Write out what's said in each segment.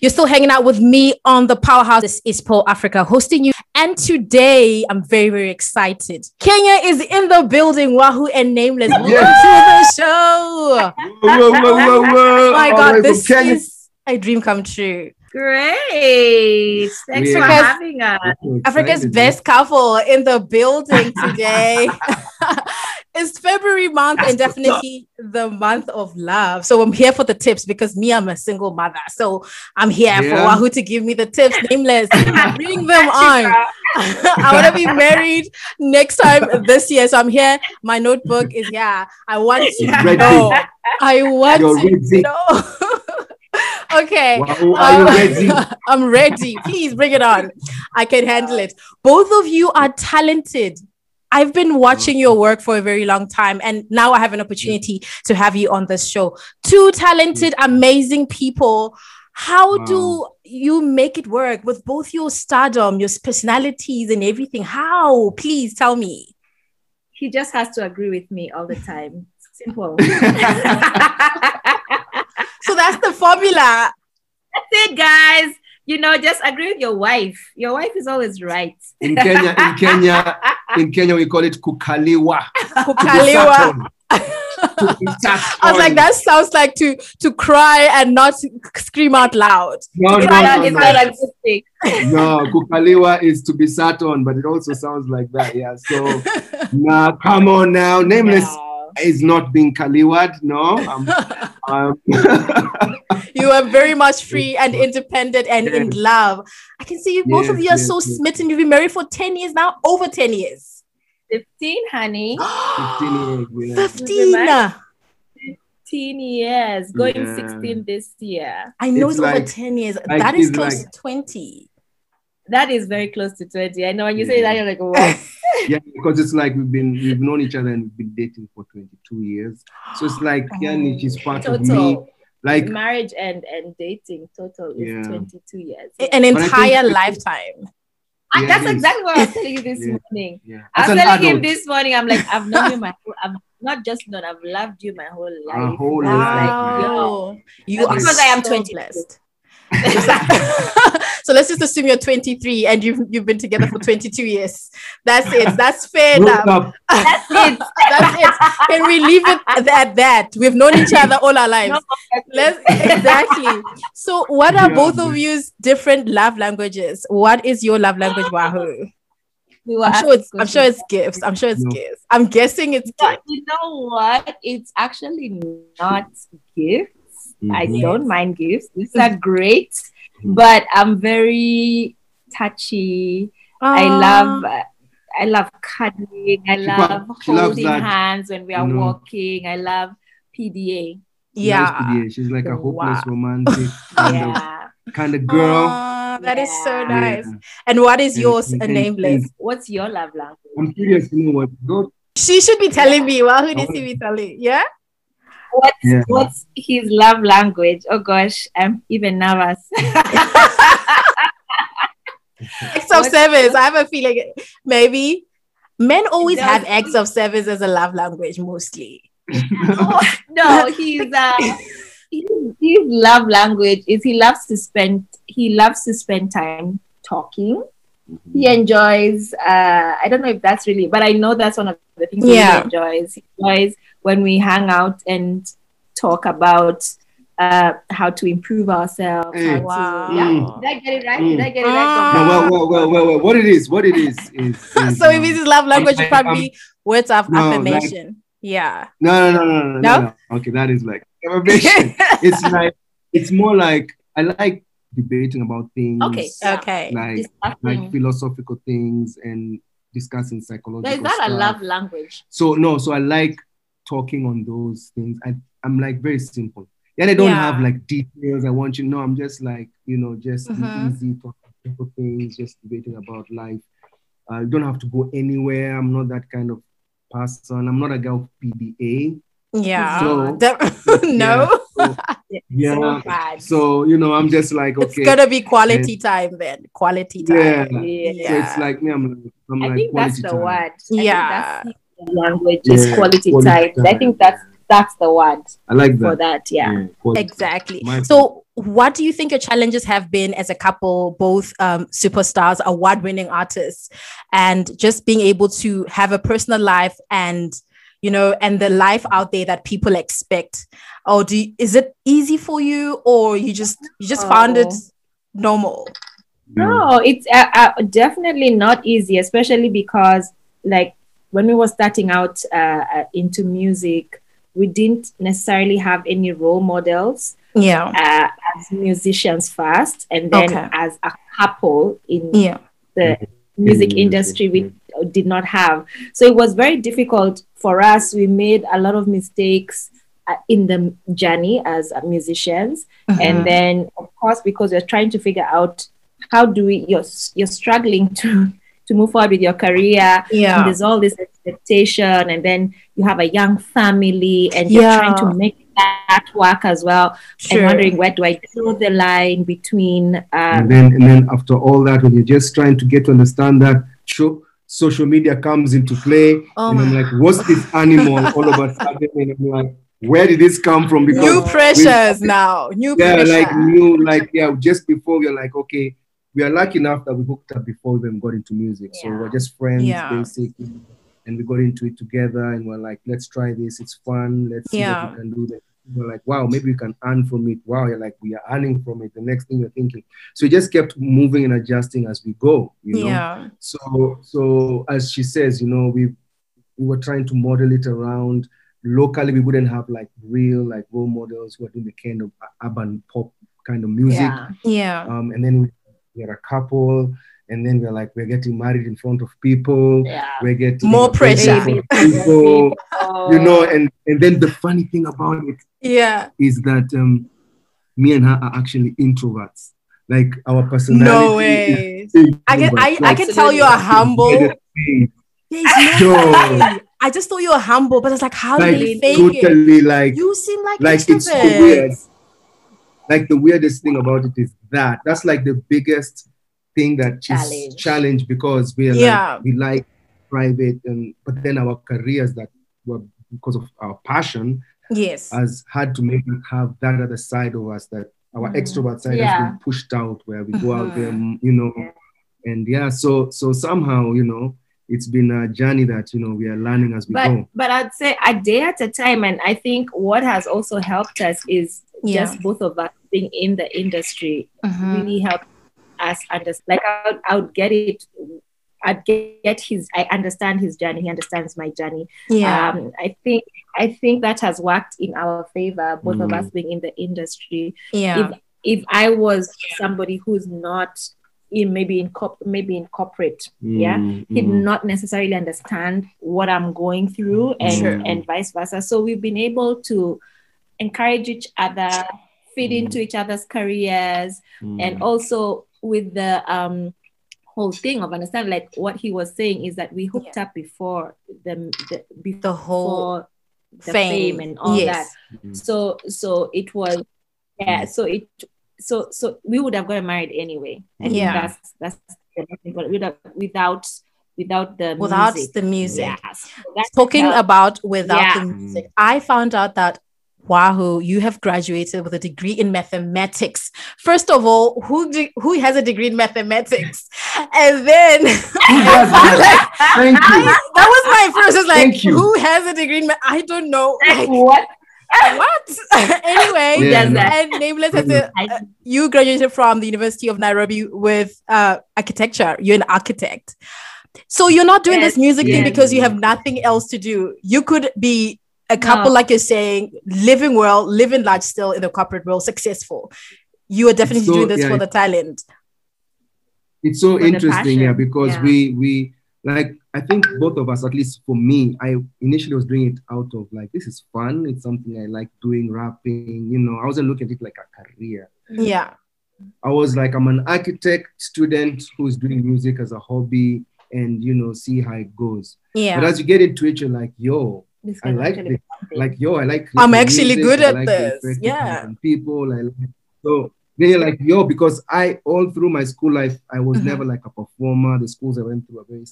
You're still hanging out with me on the Powerhouse. This is Paul Africa hosting you. And today I'm very, very excited. Kenya is in the building. Wahu and Nameless. Welcome Yes. to the show. Whoa, whoa, whoa, whoa. Oh my God, right, this Kenya. is a dream come true. Great. Thanks for Yeah. having us. Africa's best couple in the building today. it's February month and That's what's definitely the month of love. So I'm here for the tips because me, I'm a single mother. So I'm here for Wahu to give me the tips. Nameless, bring them on. I want to be married next time this year. So I'm here. My notebook is yeah. I want to Ready. know. I want You're to ready. know. okay. Wow, are you Um, ready? I'm ready. Please bring it on. I can handle it. Both of you are talented. I've been watching mm-hmm. your work for a very long time, and now I have an opportunity to have you on this show. Two talented, mm-hmm. amazing people. How do you make it work with both your stardom, your personalities, and everything? How? Please tell me. He just has to agree with me all the time. Simple. So that's the formula. That's it, guys. You know, just agree with your wife. Your wife is always right. In Kenya, in Kenya, in Kenya, we call it kukaliwa. Kukaliwa. sat on. To be sat I was like, that sounds like to to cry and not scream out loud. No, no, It's no, it's no. not a good thing. No, kukaliwa is to be sat on, but it also sounds like that. Yeah. So, now, come on now. Nameless Wow. Is not being kaliwad. No. Um, um, you are very much free and independent and in love. I can see you, both of you are yes, so yes. smitten. You've been married for 10 years now, over 10 years. 15, honey. 15 years, yeah. 15. 15 years. Going Yeah. 16 this year. I know It's it's, over 10 years. like that is close like- to 20. That is very close to 20. I know when you say that, you're like, what? Yeah, because it's like we've been we've known each other and we've been dating for 22 years. So it's like Yani, she's part of me. Like marriage and, and dating total is Yeah. 22 years. An But I entire think- lifetime. Ah, Yeah, that's exactly what I was telling you this Yeah. morning. yeah, I as was an telling him this morning, I'm like, I've known you my whole, I've not just known, I've loved you my whole life. Our whole It's life, like, Wow. You are because I am so 20. blessed. so let's just assume you're 23 and you've you've been together for 22 years. That's it. That's fair enough. that's it. That's it. Can we leave it at that? We've known each other all our lives. No, Let's exactly. So, what are Yeah, both of you's different love languages? What is your love language, Wahu? we were I'm sure it's. I'm sure it's gifts. I'm sure it's No. gifts. I'm guessing it's But gifts. you know what? It's actually not gifts. I Mhm. don't mind gifts. These are great, but I'm very touchy. I Ah. love I love cuddling. I love prob- she loves holding hands when we are you know. walking. I love PDA. Nice Yeah. PDA. She's like a hopeless Wow. romantic kind of kind of girl. Ah, that is so nice. Yeah. And what is And- yours? and- A and- nameless. and What's your love language? I'm curious to know what go She should be telling me. Well, who did Oh. she be telling? Yeah. What's Yeah. what's his love language? Oh gosh, I'm even nervous. Acts of What- service. I have a feeling maybe men always does. have acts of service as a love language mostly. no, he's uh his, his love language is he loves to spend he loves to spend time talking. He enjoys uh I don't know if that's really but I know that's one of the things Yeah. he enjoys. He enjoys when we hang out and talk about uh how to improve ourselves. Hey. How Wow. to, yeah. Mm. Did I get it right? Mm. Did I get it No, right? well, well, well, well, well, what it is, what it is, is, is so if um, it's love language, I- would probably words of No, like- affirmation. yeah. no, no, no, no, no, No? no, no. Okay, that is like affirmation. it's like it's more like I like debating about things. Okay. Okay. Like Discussing. like philosophical things and discussing psychological. Is that a love language? So no, so I like talking on those things. I I'm like very simple. Yeah, I don't Yeah. have like details. I want you to know. I'm just like you know, just the Mhm. easy talking simple things, just debating about life. Uh, you don't have to go anywhere. I'm not that kind of person. I'm not a guy of PDA. Yeah. So- De- no. So, yeah. So bad. So you know, I'm just like It's okay. gonna be quality time then. Quality time. Yeah. Yeah. So it's like me. I'm like I'm I like think that's the time. word. I think Yeah. That's the language is quality, quality time. I think that's that's the word I like that. for that. that. Yeah. Exactly. My- So, what do you think your challenges have been as a couple, both um, superstars, award winning artists, and just being able to have a personal life and you know, and the life out there that people expect? Or do you, is it easy for you, or you just you just found it Oh. normal? No, it's uh, uh, definitely not easy, especially because, like, when we were starting out uh, uh, into music, we didn't necessarily have any role models Yeah. uh, as musicians first, and then Okay. as a couple in Yeah. the In music the industry, industry, we did not have. So it was very difficult for us. We made a lot of mistakes uh, in the journey as uh, musicians Mhm. and then of course because we're trying to figure out how do we you're you're struggling to to move forward with your career and yeah. there's all this expectation and then you have a young family and you're trying to make that work as well Sure. and wondering where do i draw the line between um, and then and then after all that, when you're just trying to get to understand that, show, social media comes into play, Oh and I'm like, what's this animal all of a sudden? And I'm like, where did this come from? Because new Because pressures now. New yeah, pressure. like new, like yeah, just before we're like, okay, we are lucky enough that we hooked up before we even got into music. So we're just friends, Yeah. basically. And we got into it together and we're like, let's try this. It's fun. Let's see Yeah. what we can do. Then we're like, wow, maybe we can earn from it. Wow, you're like, we are earning from it. The next thing you're thinking. So we just kept moving and adjusting as we go, you know. yeah. So so as she says, you know, we we were trying to model it around locally. We wouldn't have like real like role models who are doing the kind of urban pop kind of music. yeah Yeah. Um, and then we, we're a couple, and then we're like we're getting married in front of people. yeah We're getting More a friend in pressure. front people, Oh. you know, and and then the funny thing about it Yeah. is that um, me and her are actually introverts. Like our personality. No way. I can I, I can tell you're humble. There's no way. I just thought you were humble, but it's like, how do you fake it? totally like You seem like like it's so weird. Like the weirdest thing about it is that that's like the biggest thing that Challenge. challenge because we are Yeah. like we like private and but then our careers that were because of our passion Yes. has had to make it have that other side of us that our Mhm. extrovert side Yeah. has been pushed out where we go out there, Mhm. you know, and yeah, so so somehow, you know, it's been a journey that you know we are learning as we but go. but I'd say a day at a time, and I think what has also helped us is Yeah. just both of us being in the industry Mhm. really helped us understand. Like I would, I would get it. I'd get his. I understand his journey. He understands my journey. Yeah. Um, I think I think that has worked in our favor. Both of Mm. us being in the industry. yeah. If if I was somebody who's not in maybe in corp- maybe in corporate, yeah, Mm, did mm. not necessarily understand what I'm going through and Sure. and vice versa. So we've been able to encourage each other, fit Mm. into each other's careers, Mm. and also with the um whole thing of understand like what he was saying is that we hooked up before the, the before The whole the fame. fame, and all Yes. that. Mm. So so it was yeah, so it so so we would have gotten married anyway. I think Yeah. that's that's the. Without without without the Without music. the music. Yes. That's Talking how- about without Yeah. the music, I found out that Wahu, you have graduated with a degree in mathematics. First of all, who do, who has a degree in mathematics? And then? Thank you. I, that was my first. It's like, Thank you. who has a degree in math? I don't know. Like, what? What? anyway, Yeah, does no. and nameless as a, I- you graduated from the University of Nairobi with uh, architecture. You're an architect. So you're not doing Yes, this music thing because you have nothing else to do. You could be a couple, No. like you're saying, living well, living large still in the corporate world, successful. You are definitely so- doing this yeah, for the talent. it's so For interesting, yeah, because yeah. we we like I think both of us, at least for me, I initially was doing it out of like this is fun. It's something I like doing, rapping. You know, I wasn't looking at it like a career. Yeah. I was like, I'm an architect student who's doing music as a hobby, and you know, see how it goes. Yeah. But Yeah. as you get into it, you're like, yo, I like actually this. be like yo, I like. I'm actually music, good I at like this, yeah. people. I like so. Then you're like yo, because I all through my school life, I was Mhm. never like a performer. The schools I went through were very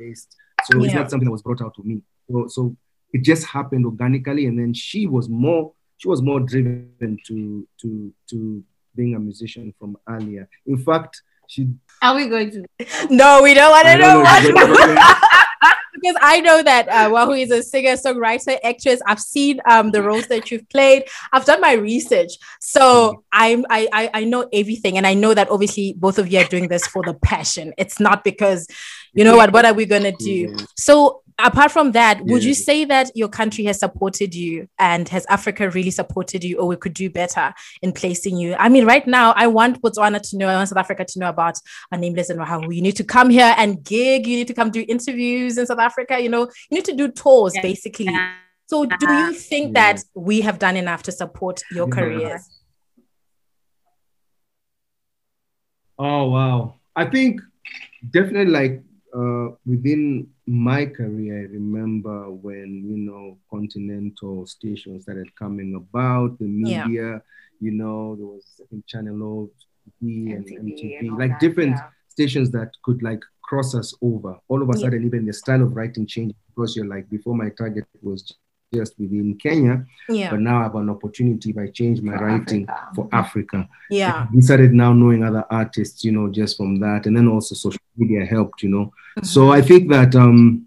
based, so it's not something that was brought out to me. So, so it just happened organically, and then she was more she was more driven to to to being a musician from earlier. In fact, she. Are we going to? No, we don't want to know. know because I know that uh, Wahu is a singer, songwriter, actress. I've seen um, the roles that you've played. I've done my research, so. I'm I, I I know everything, and I know that obviously both of you are doing this for the passion. It's not because you know what what are we gonna do? So apart from that, would you say that your country has supported you and has Africa really supported you, or we could do better in placing you? I mean, right now, I want Botswana to know, I want South Africa to know about a nameless and how you need to come here and gig, you need to come do interviews in South Africa, you know, you need to do tours yeah. basically. So, do you uh-huh. think yeah. that we have done enough to support your yeah. careers? Oh, wow. I think definitely like uh, within my career, I remember when you know continental stations started coming about, the media, yeah. you know, there was I think Channel O, TV and MTV, and like that, different yeah. stations that could like cross us over. All of a sudden, yeah. even the style of writing changed because you're like before my target was just within Kenya. Yeah. But now I have an opportunity if I change my for writing Africa. for Africa. Yeah. We started now knowing other artists, you know, just from that. And then also social media helped, you know. Mm-hmm. So I think that um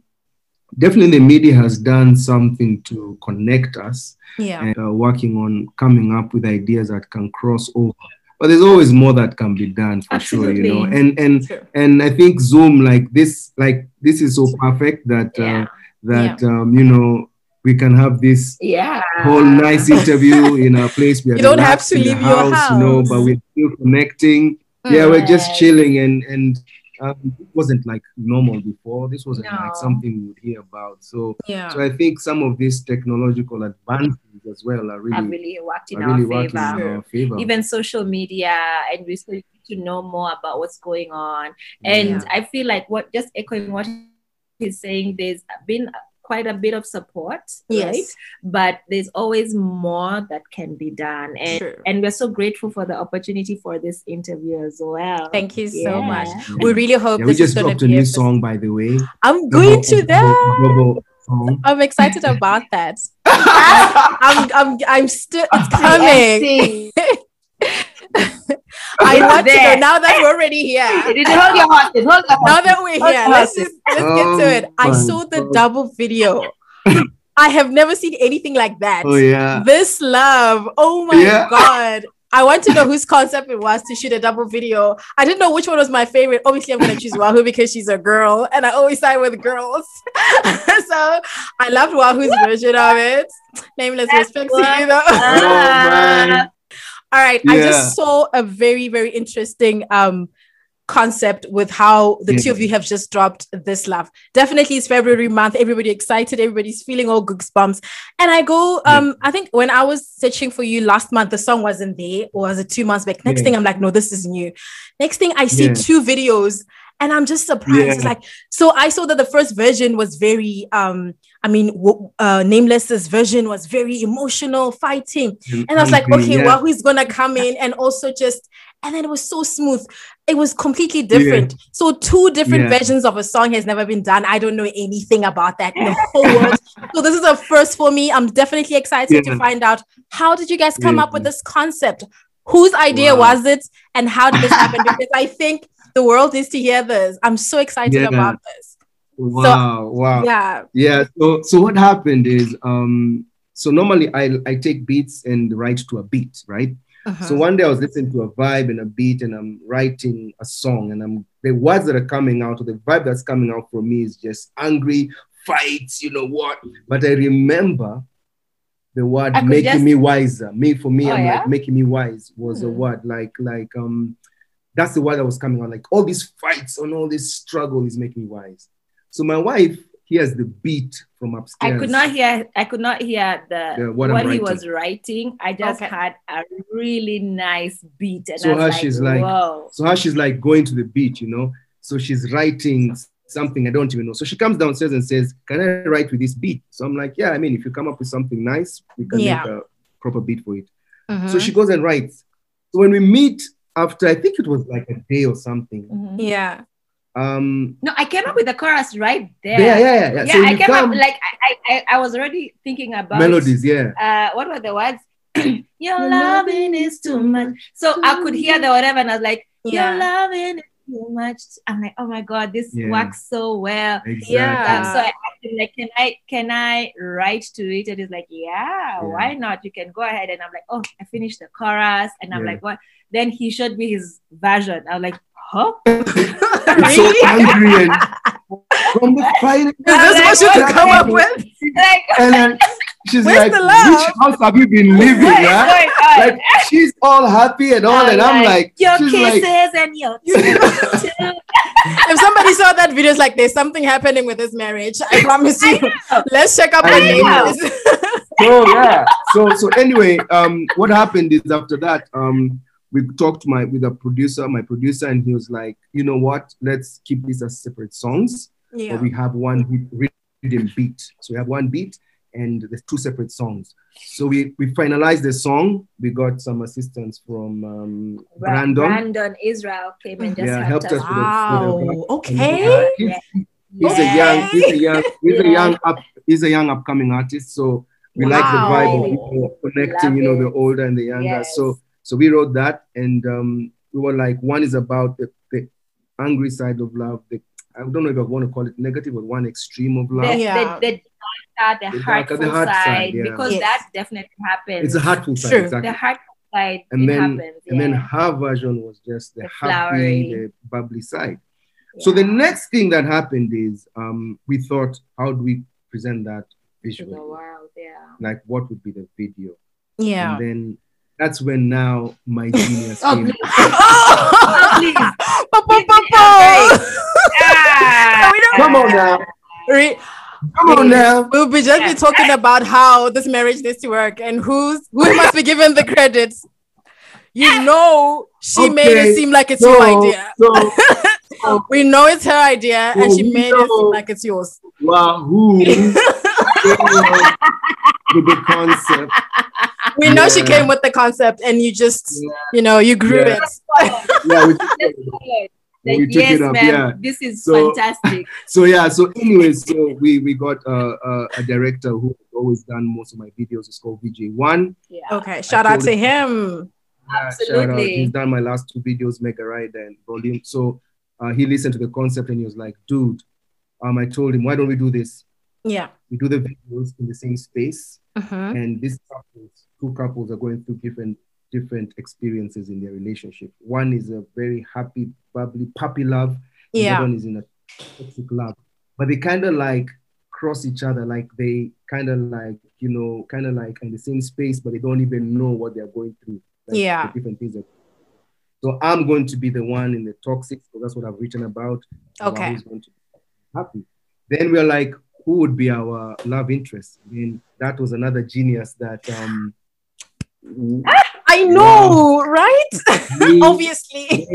definitely the media has done something to connect us. Yeah. And uh, working on coming up with ideas that can cross over. But there's always more that can be done for Absolutely. sure, you know. And and sure. and I think Zoom like this, like this is so perfect that uh, yeah. uh, that yeah. um, you know we can have this yeah whole nice interview in a place where you don't have to leave house, your house, you know, but we're still connecting. Mm. Yeah, we're just chilling and and um, it wasn't like normal before. This wasn't no. like something we would hear about. So yeah. so I think some of these technological advances as well are really, really worked in, our, really favor. in our favor. Even social media and we still to know more about what's going on. And yeah. I feel like what just echoing what he's saying, there's been quite a bit of support, yes. right? But there's always more that can be done. And True. and we're so grateful for the opportunity for this interview as well. Thank you yeah. so much. We really hope yeah, we just dropped a new song by the way. I'm going to that. I'm excited about that. I'm, I'm, I'm still, it's coming. I want to know now that we're already here. hold your horses. Hold your horses. Now that we're here, let's just let's oh, get to it. I saw the double video. I have never seen anything like that. Oh yeah. This love. Oh my yeah. god. I want to know whose concept it was to shoot a double video. I didn't know which one was my favorite. Obviously, I'm gonna choose Wahu because she's a girl, and I always side with girls. so I loved Wahu's version of it. Nameless respect to you though. Oh, all right. Yeah. I just saw a very, very interesting um concept with how the yeah. two of you have just dropped this love. Definitely it's February month. Everybody excited, everybody's feeling all goosebumps. And I go, um, yeah. I think when I was searching for you last month, the song wasn't there, or was it two months back? Next yeah. thing I'm like, no, this is new. Next thing I see two videos and I'm just surprised. Yeah. It's like so I saw that the first version was very um I mean uh nameless's version was very emotional fighting and I was like okay yeah. well who's gonna come in and also just and then it was so smooth it was completely different yeah. so two different yeah. versions of a song has never been done I don't know anything about that in the whole world so this is a first for me I'm definitely excited to find out how did you guys come up with this concept whose idea wow. was it and how did this happen because I think the world needs to hear this. I'm so excited yeah. about this. Wow, so, wow. Yeah. Yeah. So so what happened is um so normally I I take beats and write to a beat, right? Uh-huh. So one day I was listening to a vibe and a beat and I'm writing a song and I'm the words that are coming out or the vibe that's coming out from me is just angry fights, you know what? But I remember the word making just... me wiser. Me for me, oh, I'm yeah? like making me wise was mm-hmm. a hmm. word like like um that's the word that was coming on. Like all these fights and all this struggle is making me wise. So my wife hears the beat from upstairs. I could not hear. I could not hear the, the what, what he was writing. I just okay. had a really nice beat, and so how like, she's like, Whoa. so how she's like going to the beat, you know. So she's writing something I don't even know. So she comes downstairs and says, "Can I write with this beat?" So I'm like, "Yeah, I mean, if you come up with something nice, we can yeah. make a proper beat for it." Mm-hmm. So she goes and writes. So when we meet after I think it was like a day or something. Mm-hmm. Yeah. Um, No, I came up with the chorus right there. yeah, yeah, yeah. yeah. Yeah, so I came come up like I, I, I was already thinking about melodies, yeah. uh what were the words? Your loving is too much. So I could hear the whatever, and I was like, Your loving is too much. I'm like, oh my god, this Yeah. works so well. Exactly. Yeah. Um, so I asked him, like, can I can I write to it? And he's like, yeah, why not? You can go ahead. And I'm like, oh, I finished the chorus, and I'm Yeah. like, what? Then he showed me his version. I was like, huh? It's so angry and from the finest. Is this what you Like, could come up with? like, And then she's Where's like, the love? which house have you been living? what is Yeah? Like she's all happy and all, and I'm like, your she's kisses like, and your If somebody saw that video, it's like there's something happening with this marriage. I promise you. Let's check up on know. neighbors. so yeah. So so anyway, um, what happened is after that, um, we talked my with a producer, my producer, and he was like, you know what? Let's keep these as separate songs. yeah. But we have one ry- rhythm beat. So we have one beat and there's two separate songs. So we we finalized the song. We got some assistance from um, Brandon. Brandon Israel came and just Yeah, helped, helped us. us with the- with the- Wow. Okay. He's, he's a young, he's a young, he's a young up, he's a young upcoming artist. So we like the vibe of people connecting, you know, the older and the younger. Yes. So so we wrote that, and um, we were like, one is about the, the angry side of love. The I don't know if I want to call it negative, but one extreme of The, love. Yeah. the, the the, The darker, heartful the hard side, side, yeah. because Yes. that definitely happens. It's a heartful side, True. exactly. The heartful side, and it then happens. and then her version was just the, The happy, flowery. the bubbly side. So the next thing that happened is um, we thought, how do we present that to visually? the world, yeah. Like, what would be the video? Yeah. And then that's when now my genius Oh, came. please. Oh, please. Come on now, Re- come on now. We'll be just Yeah. be talking about how this marriage needs to work and who's who must be given the credits. You know, she made it seem like it's So, your idea. so We know it's her idea, and she we made it seem like it's yours. Wahu came up with the concept. We know she came with the concept, and you just, you know, you grew Yeah. it. Yeah, we, That's good. we took yes, it up. Yeah. this is So- fantastic. So yeah. So anyway, so we we got uh, uh, a director who has always done most of my videos. It's called VJ One. Yeah. Okay, shout out to him. Yeah, shout out. Absolutely. He's done my last two videos, Mega Ride and Volume. So uh, he listened to the concept and he was like, dude, um, I told him, why don't we do this? Yeah. We do the videos in the same space. Mhm. And these couples, two couples are going through different different experiences in their relationship. One is a very happy, bubbly, puppy love. and The Yeah. other one is in a toxic love. But they kind of like cross each other, like they kind of like, you know, kind of like in the same space, but they don't even know what they're going through. Like Yeah. the different things. that- So I'm going to be the one in the toxic, because that's what I've written about. Okay. Who's going to be happy. Then we're like, who would be our love interest? I mean, that was another genius that um I know, right? Obviously.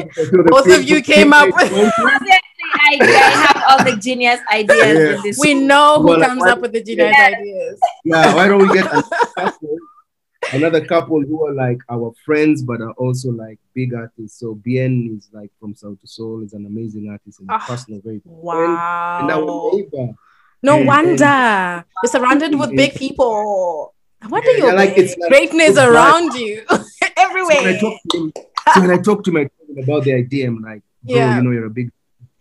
Both of you came up with- Obviously, I, I have all the genius ideas Yeah. in this. We know who Well, comes what- up with the genius Yeah. ideas. yeah, why don't we get another couple, another couple who are like our friends, but are also like big artists. So Bien is like from Sauti Sol, is an amazing artist and Ah, personal, very good friend. And our Wow. neighbor. No and- wonder. You're surrounded with big people. I wonder Yeah, your like, it's like- greatness it's like- around you So when I everywhere. talk to him, so when I talk to him, I tell him about the idea. I'm like, bro, Yeah. you know, you're a big,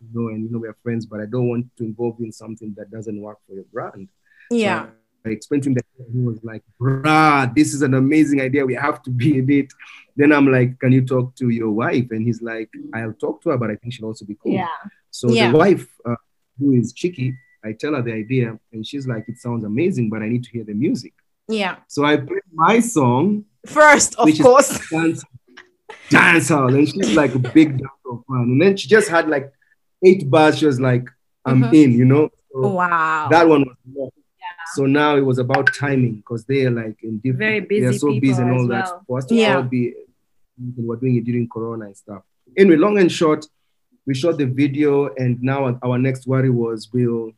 you know, and you know we're friends, but I don't want to involve you in something that doesn't work for your brand. Yeah. So I explained to him that he was like, bruh, this is an amazing idea. We have to be in it. Then I'm like, can you talk to your wife? And he's like, I'll talk to her, but I think she'll also be cool. Yeah. So Yeah. the wife, uh, who is Chiki, I tell her the idea, and she's like, it sounds amazing, but I need to hear the music. Yeah. So I played my song, First, of Which is- course. dance, dance hall, and she's like a big dancer fan. And then she just had like eight bars. She was like, I'm Mhm. in, you know. So Wow. that one was more. So now it was about timing because they are like in different, Very they're so busy and all as that. For us to Yeah. all be, we're doing it during Corona and stuff. Anyway, long and short, we shot the video, and now our next worry was will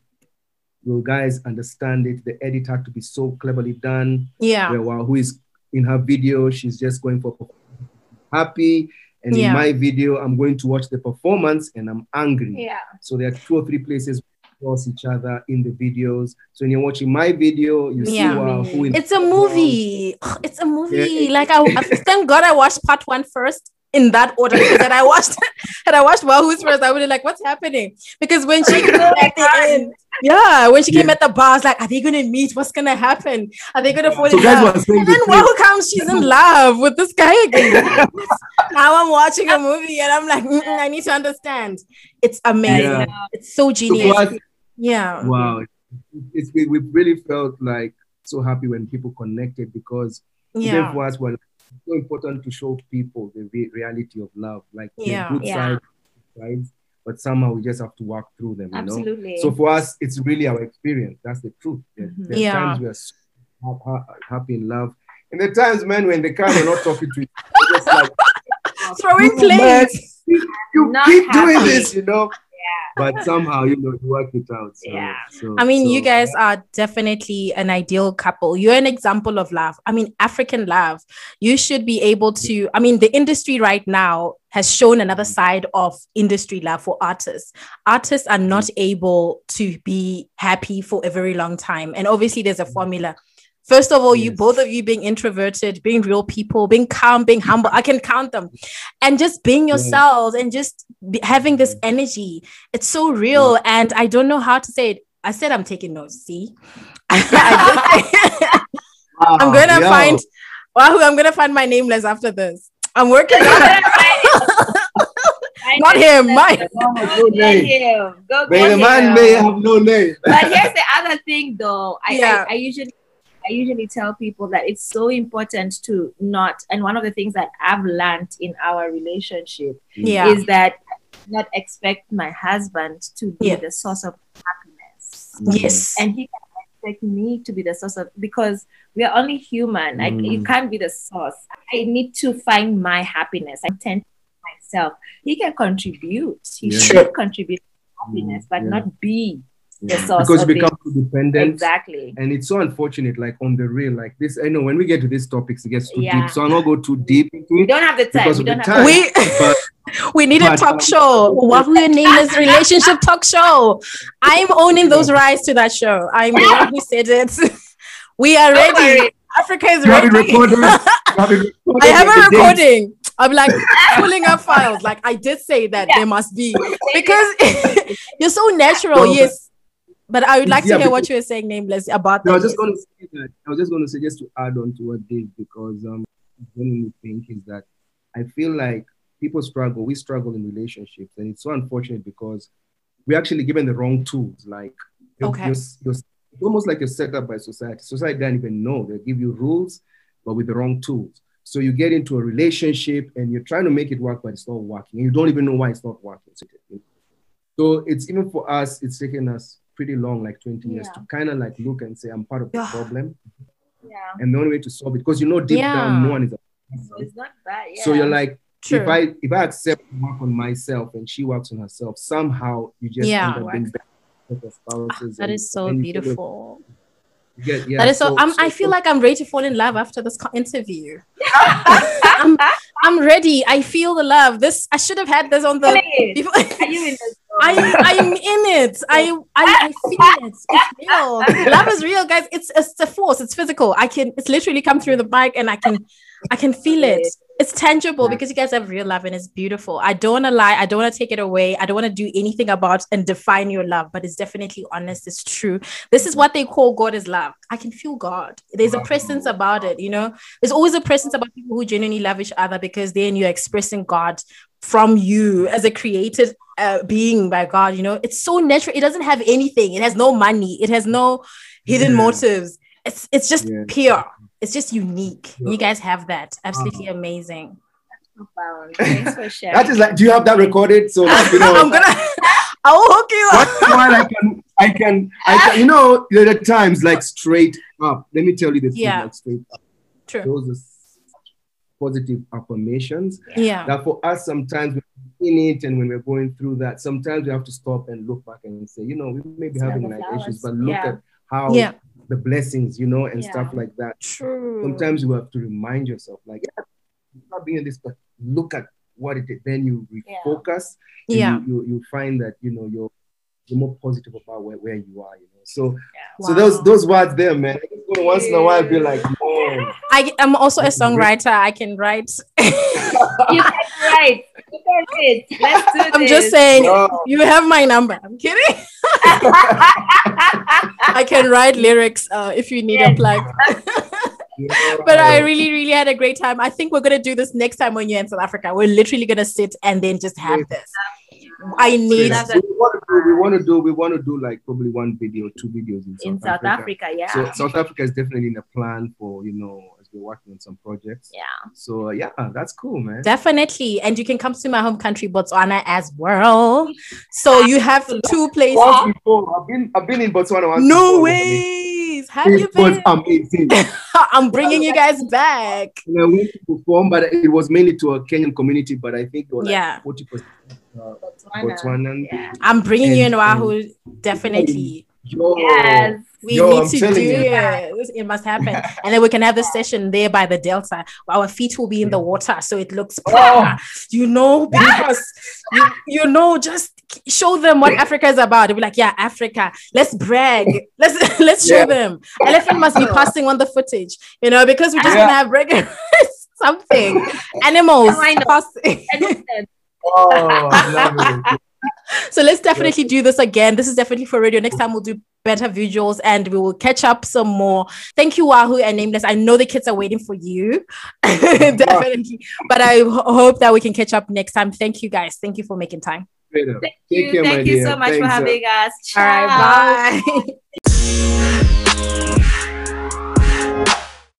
will guys understand it? The edit had to be so cleverly done. yeah. Where Wahu is in her video, she's just going for happy, And Yeah. in my video, I'm going to watch the performance and I'm angry. Yeah. So there are two or three places cross each other in the videos. So when you're watching my video, you see Yeah. wow, who It's a movie. It's a movie. Yeah. Like I, I thank God I watched part one first in that order because then I watched and I watched Wahu's first. I would was like, what's happening? Because when she came at the end, yeah, when she came Yeah. at the bar, I was like, are they gonna meet? What's gonna happen? Are they gonna fall So in love? And the then. Wahu comes, she's in love with this guy again. now I'm watching a movie and I'm like, I need to understand. It's amazing. Yeah. It's so So genius. us, yeah. wow, it's we, we really felt like so happy when people connected because Yeah. for us, well, it's so important to show people the re- reality of love, like Yeah. the good Yeah. side, sides, but somehow we just have to walk through them, you know. Absolutely. So for us, it's really our experience. That's the truth. There, Mhm. there Yeah. times we are so ha- ha- happy in love, and the times, man, when they come are not talking to you, just like Throwing "Oh, plates. you Not keep doing this, you know. But somehow, you know, you work it out. So, Yeah. so- I mean, you so- guys are definitely an ideal couple. You're an example of love. I mean, African love. You should be able to. I mean, the industry right now has shown another mm-hmm. side of industry love for artists. Artists are not mm-hmm. able to be happy for a very long time. And obviously, there's a mm-hmm. formula. First of all, you both of you being introverted, being real people, being calm, being humble. I can count them, and just being Yeah. yourselves and just be, having this energy. It's so real, and I don't know how to say it. I said I'm taking notes. See, I did- I'm gonna yo. find. Wahu, I'm gonna find my nameless after this. I'm working on it. Not him, mine. Go good get name. him. Go May get the man him. may have no name. but here's the other thing though I, Yeah. I, I usually i usually tell people that it's so important to not and one of the things that i've learned in our relationship mm. Yeah. is that I not expect my husband to be Yeah. the source of happiness mm. Yes. and he can expect me to be the source of because we are only human like you Mm. can't be the source i need to find my happiness i tend to myself he can contribute he Yeah. should contribute to happiness mm. but Yeah. not be the Yeah. Because of you it. become too dependent. exactly And it's so unfortunate, like on the real, like this. I know when we get to these topics, it gets too Yeah. deep. So I'll not go too deep into we don't have the time Because we don't time. have we But we need a But, talk um, show. Wahu name Nameless relationship talk show. I'm owning those rights to that show. I'm the one who said it. We are ready. worry. Africa is you have ready. recorded. Have recorded I have a the dates. recording. I'm like pulling up files. Like I did say that Yeah. there must be because you're so natural. Yes. But I would like Yeah, to hear what you were saying, Nameless, about No, I was just going to say that. I was just going to say just to add on to what Dave because um, one you think is that I feel like people struggle. We struggle in relationships, and it's so unfortunate because we're actually given the wrong tools. Like Okay. you're, you're it's almost like you're set up by society. Society doesn't even know. They give you rules, but with the wrong tools. So you get into a relationship and you're trying to make it work, but it's not working, and you don't even know why it's not working. So it's even for us, it's taken us pretty long, like 20 years, Yeah. to kind of like look and say, I'm part of the problem. yeah And the only way to solve it, because you know deep down, no one is a so it's not bad yeah. So you're like, True. if I if I accept work on myself and she works on herself, somehow you just Yeah. end up being better for ah, spouses. that and- is so and you get- beautiful. you get- yeah, that is so, I'm, I so- feel like I'm ready to fall in love after this interview. I'm, I'm ready. I feel the love. This I should have had this on the. Before, Are you in the I, I'm in it. I, I, I feel it. It's real. Love is real, guys. It's it's a force. It's physical. I can. It's literally come through the mic, and I can, I can feel it. It's tangible Yeah. because you guys have real love, and it's beautiful. I don't want to lie. I don't want to take it away. I don't want to do anything about and define your love, but it's definitely honest. It's true. This is what they call God is love. I can feel God. There's a presence about it. You know, there's always a presence about people who genuinely love each other because then you're expressing God from you as a created uh, being by God. You know, it's so natural. It doesn't have anything. It has no money. It has no hidden Yeah. motives. It's it's just Yeah. pure. It's just unique. Yeah. You guys have that. Absolutely uh-huh. amazing. profound? Thanks for sharing. That is like, do you have that recorded? So like, you know, I'm gonna. I will hook you up. That's why I can, I can, I can, you know, there are times like straight up. Let me tell you the truth, Yeah. like straight up. True. Those are positive affirmations Yeah. that for us, sometimes we're in it and when we're going through that, sometimes we have to stop and look back and say, you know, we may be Smell having like flowers. issues, but look Yeah. at how Yeah. The blessings, you know, and Yeah. stuff like that. True. Sometimes you have to remind yourself, like, yeah, it's not being this, but look at what it is, then you refocus. Yeah. You, you, you find that you know you're you're more positive about where, where you are. You know. So Yeah. so those those words there, man. I just go once in a while be like, man. I am also a songwriter. I can write. You can write. You can write. Let's do I'm this. just saying, Wow. you have my number. I'm kidding. I can write lyrics uh, if you need a plug. But I really, really had a great time. I think we're gonna do this next time when you're in South Africa. We're literally gonna sit and then just have this. I need Yes. We want to do we want to do we want to do like probably one video, two videos in South, in South Africa. Yeah. So South Africa is definitely in the plan for you know as we're working on some projects. yeah. So uh, yeah, that's cool, man. definitely, and you can come to my home country, Botswana, as well. So you have two places. Once before, I've been I've been in Botswana once. No before. ways. Have you It was been? amazing. I'm bringing you guys back. And I went to perform, but it was mainly to a Kenyan community. But I think it was Yeah. forty percent uh, Botswana. Botswanan. Yeah. I'm bringing you in And- Wahu. Definitely. Yo, Yes. We Yo, need I'm to do you. it. It must happen. And then we can have the session there by the Delta. Our feet will be in the water. So it looks, Oh. you know, because you, you know, just show them what Africa is about. They'll be like, yeah, Africa. Let's brag. Let's let's show Yeah. them. Elephant must be passing on the footage, you know, because we're just Yeah. gonna have regular something. Animals Why not? passing. Oh, I love it. So let's definitely do this again. This is definitely for radio. Next time we'll do better visuals and we will catch up some more. Thank you, Wahu and Nameless. I know the kids are waiting for you. definitely. But I hope that we can catch up next time. Thank you guys. Thank you for making time. Straight. Thank you. care, Thank you dear. so much for Thanks, uh, having us. All right. Bye.